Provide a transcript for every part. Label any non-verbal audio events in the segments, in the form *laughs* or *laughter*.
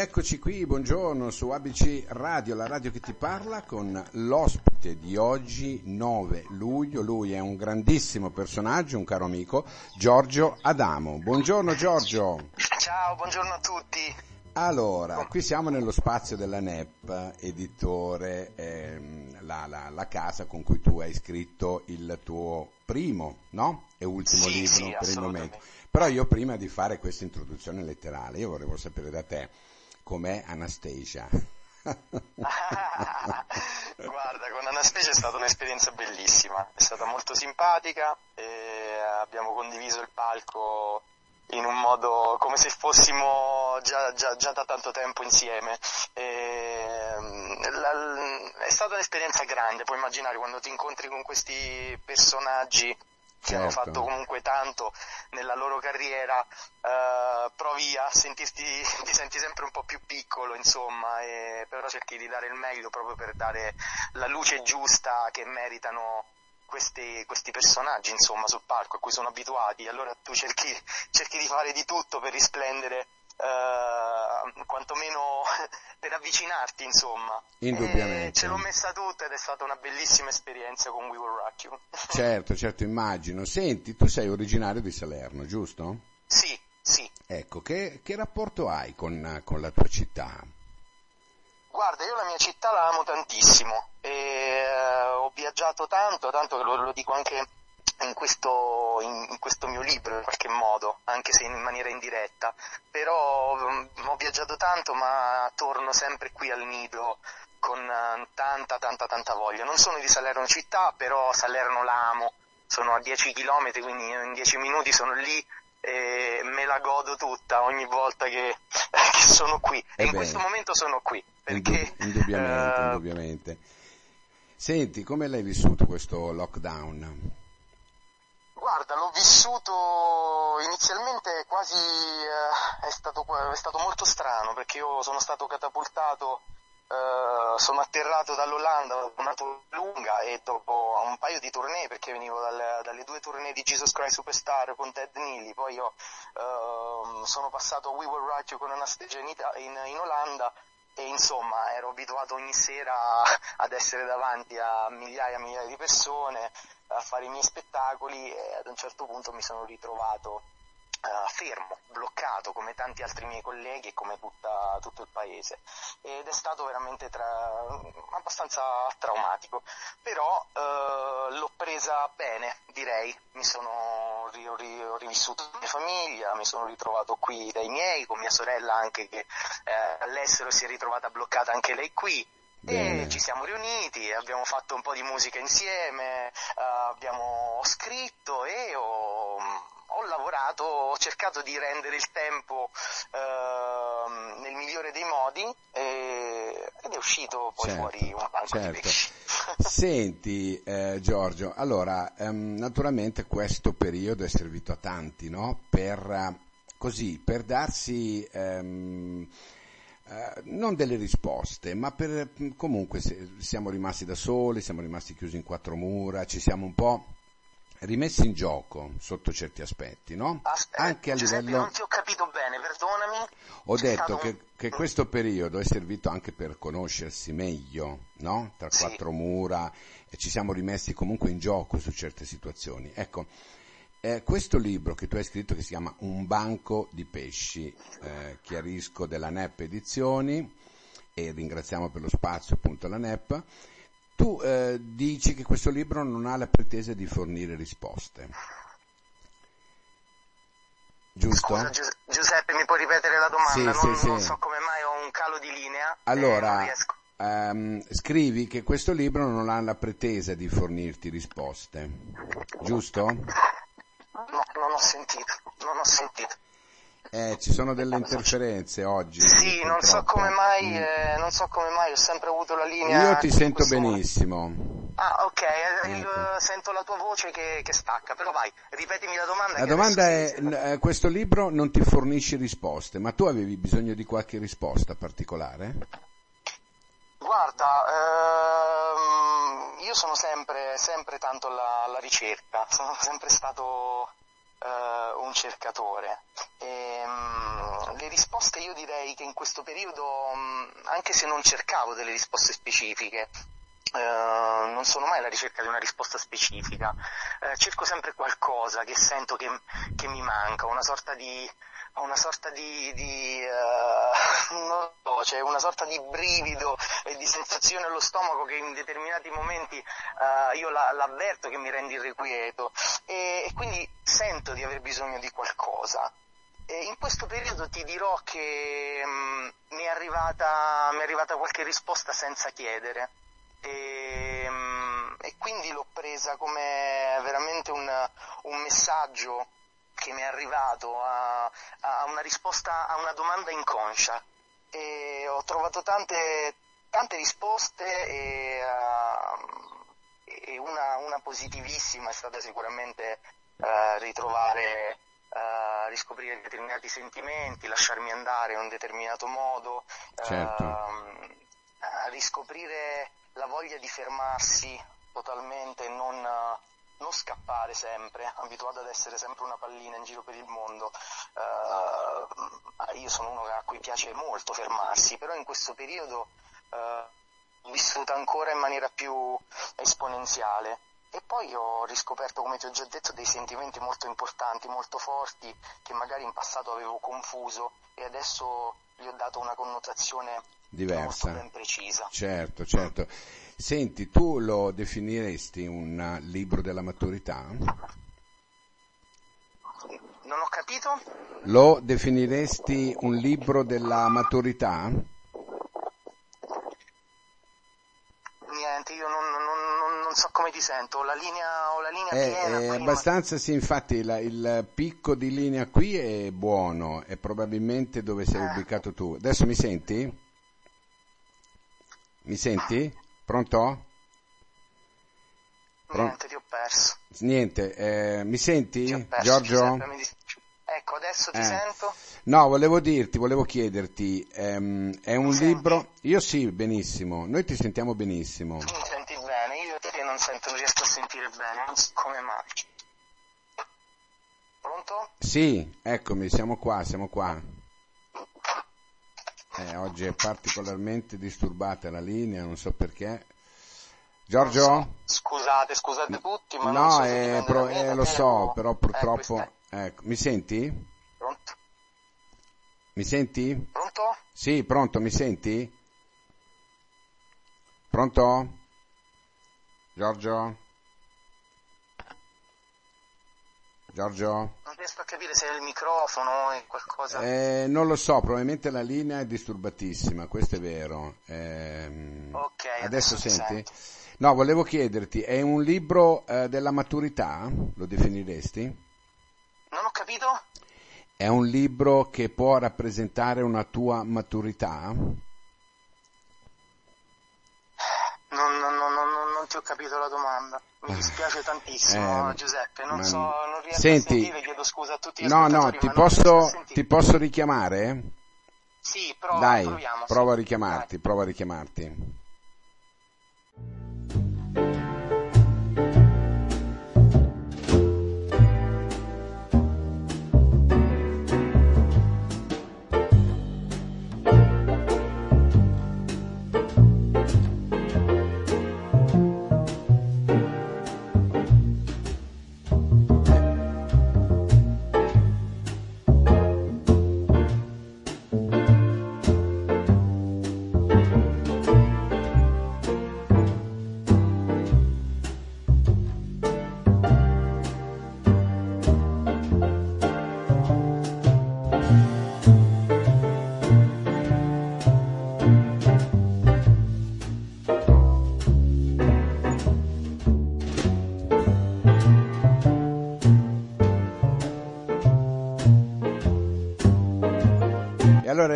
eccoci qui, buongiorno su ABC Radio, la radio che ti parla con l'ospite di oggi, 9 luglio. Lui è un grandissimo personaggio, un caro amico, Giorgio Adamo. Buongiorno Giorgio. Ciao, buongiorno a tutti. Allora, qui siamo nello spazio della NEP, editore, ehm, la, la, la, casa con cui tu hai scritto il tuo primo, no? E ultimo sì, libro sì, per il momento. Però io prima di fare questa introduzione letterale, io volevo sapere da te com'è Anastasia. *laughs* Guarda, con Anastasia è stata un'esperienza bellissima, è stata molto simpatica e abbiamo condiviso il palco in un modo come se fossimo già, già, già da tanto tempo insieme. E, la, è stata un'esperienza grande, puoi immaginare quando ti incontri con questi personaggi che certo. hanno fatto comunque tanto nella loro carriera, eh, provi a sentirti, *laughs* ti senti sempre un po' più piccolo, insomma, e, però cerchi di dare il meglio proprio per dare la luce giusta che meritano questi, questi, personaggi insomma sul palco a cui sono abituati, allora tu cerchi, cerchi di fare di tutto per risplendere Uh, quantomeno *laughs* per avvicinarti insomma. Indubbiamente. E ce l'ho messa tutta ed è stata una bellissima esperienza con We Will Rock You. *laughs* Certo certo immagino. Senti tu sei originario di Salerno giusto? sì sì. Ecco che, che rapporto hai con, con la tua città? Guarda, io la mia città la amo tantissimo e uh, ho viaggiato tanto, tanto che lo, lo dico anche in questo, in, in questo, mio libro in qualche modo, anche se in maniera indiretta, però um, ho viaggiato tanto ma torno sempre qui al nido con uh, tanta tanta tanta voglia. Non sono di Salerno città, però Salerno la amo, sono a 10 km, quindi in 10 minuti sono lì e me la godo tutta ogni volta che, *laughs* che sono qui. E, e in questo momento sono qui. Perché, indubbiamente, uh, indubbiamente. Senti, come l'hai vissuto questo lockdown? Guarda, l'ho vissuto inizialmente quasi, eh, è, stato, è, stato, molto strano perché io sono stato catapultato, eh, sono atterrato dall'Olanda dopo una tour lunga e dopo un paio di tournée perché venivo dalle, dalle due tournée di Jesus Christ Superstar con Ted Neely, poi io eh, sono passato a We Will Write You con Anastasia in, in, in Olanda e insomma ero abituato ogni sera *laughs* ad essere davanti a migliaia e migliaia di persone, a fare i miei spettacoli e ad un certo punto mi sono ritrovato Uh, fermo, bloccato come tanti altri miei colleghi e come tutta, tutto il paese. Ed è stato veramente tra, abbastanza traumatico. Però uh, l'ho presa bene direi. Mi sono ho, ho rivissuto la mia famiglia mi sono ritrovato qui dai miei con mia sorella anche che eh, all'estero si è ritrovata bloccata anche lei qui Bene. E ci siamo riuniti, abbiamo fatto un po' di musica insieme, uh, abbiamo scritto e ho, ho, lavorato, ho cercato di rendere il tempo uh, nel migliore dei modi e, ed è uscito poi certo, fuori un banco certo. di pesci. Senti eh, Giorgio, allora um, naturalmente questo periodo è servito a tanti, no? Per, uh, così, per darsi... Um, Uh, non delle risposte, ma per, comunque se, siamo rimasti da soli, siamo rimasti chiusi in quattro mura, ci siamo un po' rimessi in gioco sotto certi aspetti, no? Aspetta, Anche a Giuseppe, livello... non ti ho capito bene, perdonami. Ho detto che, un... che, questo periodo è servito anche per conoscersi meglio, no? Tra sì. quattro mura e ci siamo rimessi comunque in gioco su certe situazioni. Ecco, eh, questo libro che tu hai scritto che si chiama Un banco di pesci, eh, chiarisco della NEP Edizioni e ringraziamo per lo spazio appunto alla NEP, tu eh, dici che questo libro non ha la pretesa di fornire risposte. Giusto? Scusa, Giuseppe, mi puoi ripetere la domanda? Sì, non, sì, non sì. so come mai ho un calo di linea. Allora, um, scrivi che questo libro non ha la pretesa di fornirti risposte, giusto? No, non ho sentito, non ho sentito. Eh, ci sono delle interferenze oggi. Sì, non so come mai, mm. eh, non so come mai, ho sempre avuto la linea. Io ti sento benissimo. Ah, ok, eh, ecco. sento la tua voce che, che, stacca, però vai, ripetimi la domanda. La domanda è, eh, questo libro non ti fornisce risposte, ma tu avevi bisogno di qualche risposta particolare? Guarda, ehm, io sono sempre, sempre tanto alla, alla ricerca, sono sempre stato un cercatore. E, um, le risposte io direi che in questo periodo, anche se non cercavo delle risposte specifiche, Uh, non sono mai alla ricerca di una risposta specifica, uh, cerco sempre qualcosa che sento che, che mi manca, una sorta di, una sorta di, di uh, *laughs* non so, cioè una sorta di brivido e di sensazione allo stomaco che in determinati momenti io la, l'avverto che mi rende irrequieto e, e quindi sento di aver bisogno di qualcosa. E in questo periodo ti dirò che mh, mi, è arrivata, mi è arrivata qualche risposta senza chiedere e, mm, e quindi l'ho presa come veramente un, un messaggio che mi è arrivato a, a, una risposta a una domanda inconscia e ho trovato tante, tante risposte e, uh, e una, una, positivissima è stata sicuramente uh, ritrovare, uh, riscoprire determinati sentimenti, lasciarmi andare in un determinato modo, certo. riscoprire la voglia di fermarsi totalmente e non, non, scappare sempre, abituato ad essere sempre una pallina in giro per il mondo. Uh, io sono uno a cui piace molto fermarsi, però in questo periodo uh, vissuta ancora in maniera più esponenziale. E poi ho riscoperto, come ti ho già detto, dei sentimenti molto importanti, molto forti, che magari in passato avevo confuso e adesso gli ho dato una connotazione diversa. ben precisa. Certo, certo. Senti, tu lo definiresti un libro della maturità? Non ho capito? Lo definiresti un libro della maturità? Niente, io non, non, non so come ti sento, ho la linea, ho la linea è, piena. È abbastanza, sì, infatti la, il picco di linea qui è buono, è probabilmente dove sei eh. ubicato tu. Adesso mi senti? Mi senti? Pronto? Pron- Niente, ti ho perso. Niente, eh, mi senti? Perso, Giorgio? Ecco, adesso ti eh. sento. No, volevo dirti, volevo chiederti, ehm, è un mi libro... Senti? Io sì, benissimo, noi ti sentiamo benissimo. Tu mi senti bene, io te non sento, non riesco a sentire bene, non so come mai. Pronto? Sì, eccomi, siamo qua, siamo qua. Eh, oggi è particolarmente disturbata la linea, non so perché. Giorgio? Scusate, scusate tutti, ma no, non so eh, pro, eh, lo so, però purtroppo... Ecco, mi senti? Pronto? Mi senti? Pronto? Sì, pronto, mi senti? Pronto? Giorgio? Giorgio? Non riesco a capire se è il microfono o qualcosa. Eh, non lo so, probabilmente la linea è disturbatissima, questo è vero. Eh, ok, adesso, adesso senti? No, volevo chiederti, è un libro eh, della maturità? Lo definiresti? Non ho capito? È un libro che può rappresentare una tua maturità? Non, non ti ho capito la domanda. Mi dispiace tantissimo, eh, Giuseppe. Non, so, non riesco senti, a sentire, chiedo scusa a tutti No, no, ti posso, ti posso richiamare? Sì, prova, Dai, proviamo. Prova sì. a richiamarti, Dai. prova a richiamarti.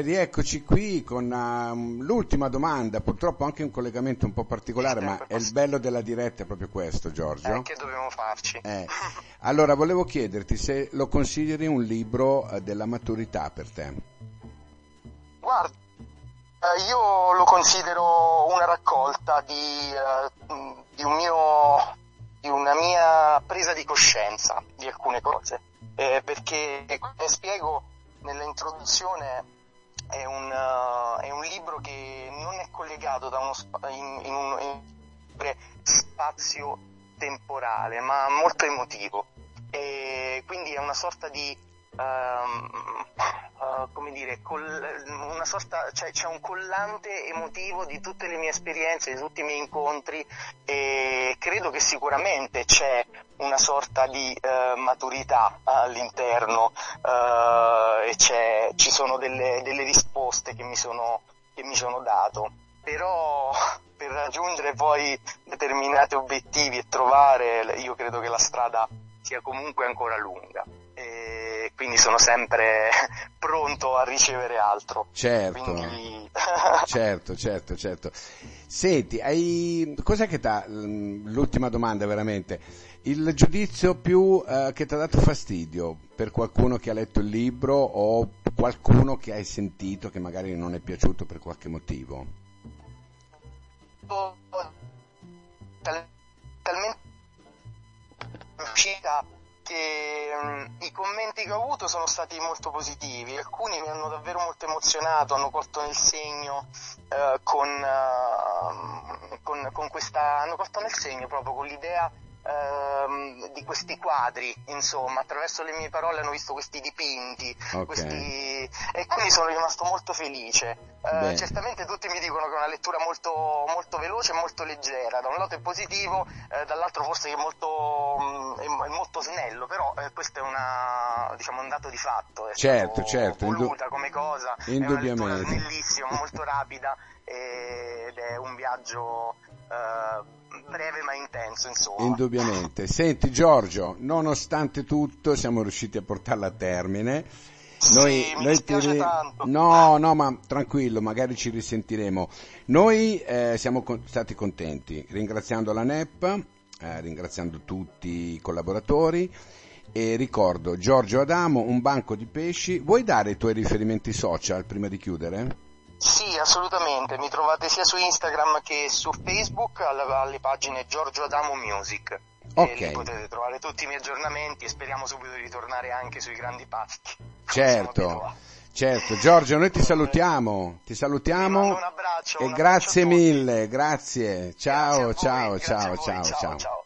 Allora, rieccoci qui con uh, l'ultima domanda, purtroppo anche un collegamento un po' particolare, ma è il bello della diretta è proprio questo, Giorgio. Eh, che dobbiamo farci? Eh. *laughs* Allora, volevo chiederti se lo consideri un libro uh, della maturità per te. Guarda, uh, io lo considero una raccolta di, eh, di, un mio, di una mia presa di coscienza di alcune cose, eh, perché, come spiego, nell'introduzione è un, uh, è un, libro che non è collegato da uno spa- in, in un in spazio temporale, ma molto emotivo. E quindi è una sorta di um, uh, come dire, col, una sorta, cioè, c'è un collante emotivo di tutte le mie esperienze, di tutti i miei incontri e credo che sicuramente c'è una sorta di uh, maturità all'interno uh, e ci sono delle, delle risposte che mi sono, che mi sono dato. Però *laughs* per raggiungere poi determinati obiettivi e trovare, io credo che la strada sia comunque ancora lunga e quindi sono sempre *laughs* pronto a ricevere altro. Certo, quindi... *laughs* certo, certo, certo. Senti, hai... cos'è che ti l'ultima domanda veramente, il giudizio più eh, che ti ha dato fastidio per qualcuno che ha letto il libro o qualcuno che hai sentito che magari non è piaciuto per qualche motivo? Talmente uscita che um, i commenti che ho avuto sono stati molto positivi, alcuni mi hanno davvero molto emozionato, hanno colto nel segno uh, con, uh, con, con questa, hanno colto nel segno proprio con l'idea ehm, di questi quadri, insomma, attraverso le mie parole hanno visto questi dipinti, okay. questi... e quindi sono rimasto molto felice. Eh, certamente tutti mi dicono che è una lettura molto, molto veloce e molto leggera, da un lato è positivo, eh, dall'altro forse è molto, mh, mm, è molto snello, però eh, questo è una, diciamo, un dato di fatto, è certo, certo, voluta come cosa, è una lettura snellissima, molto rapida ed è un viaggio eh, breve ma intenso, insomma. Indubbiamente. Senti Giorgio, nonostante tutto siamo riusciti a portarla a termine. Noi, sì, noi ti... tanto. No, no, ma tranquillo, magari ci risentiremo. Noi eh, siamo con... stati contenti, ringraziando la NEP, eh, ringraziando tutti i collaboratori e ricordo Giorgio Adamo, un banco di pesci. Vuoi dare i tuoi riferimenti social prima di chiudere? Sì, assolutamente, mi trovate sia su Instagram che su Facebook alle, alle pagine Giorgio Adamo Music. E lì potete trovare tutti i miei aggiornamenti e speriamo subito di ritornare anche sui grandi pasti. Certo, certo. Giorgio, noi ti salutiamo, ti salutiamo. Un abbraccio, e un grazie mille, grazie. Ciao, grazie ciao, ciao, ciao, ciao, ciao.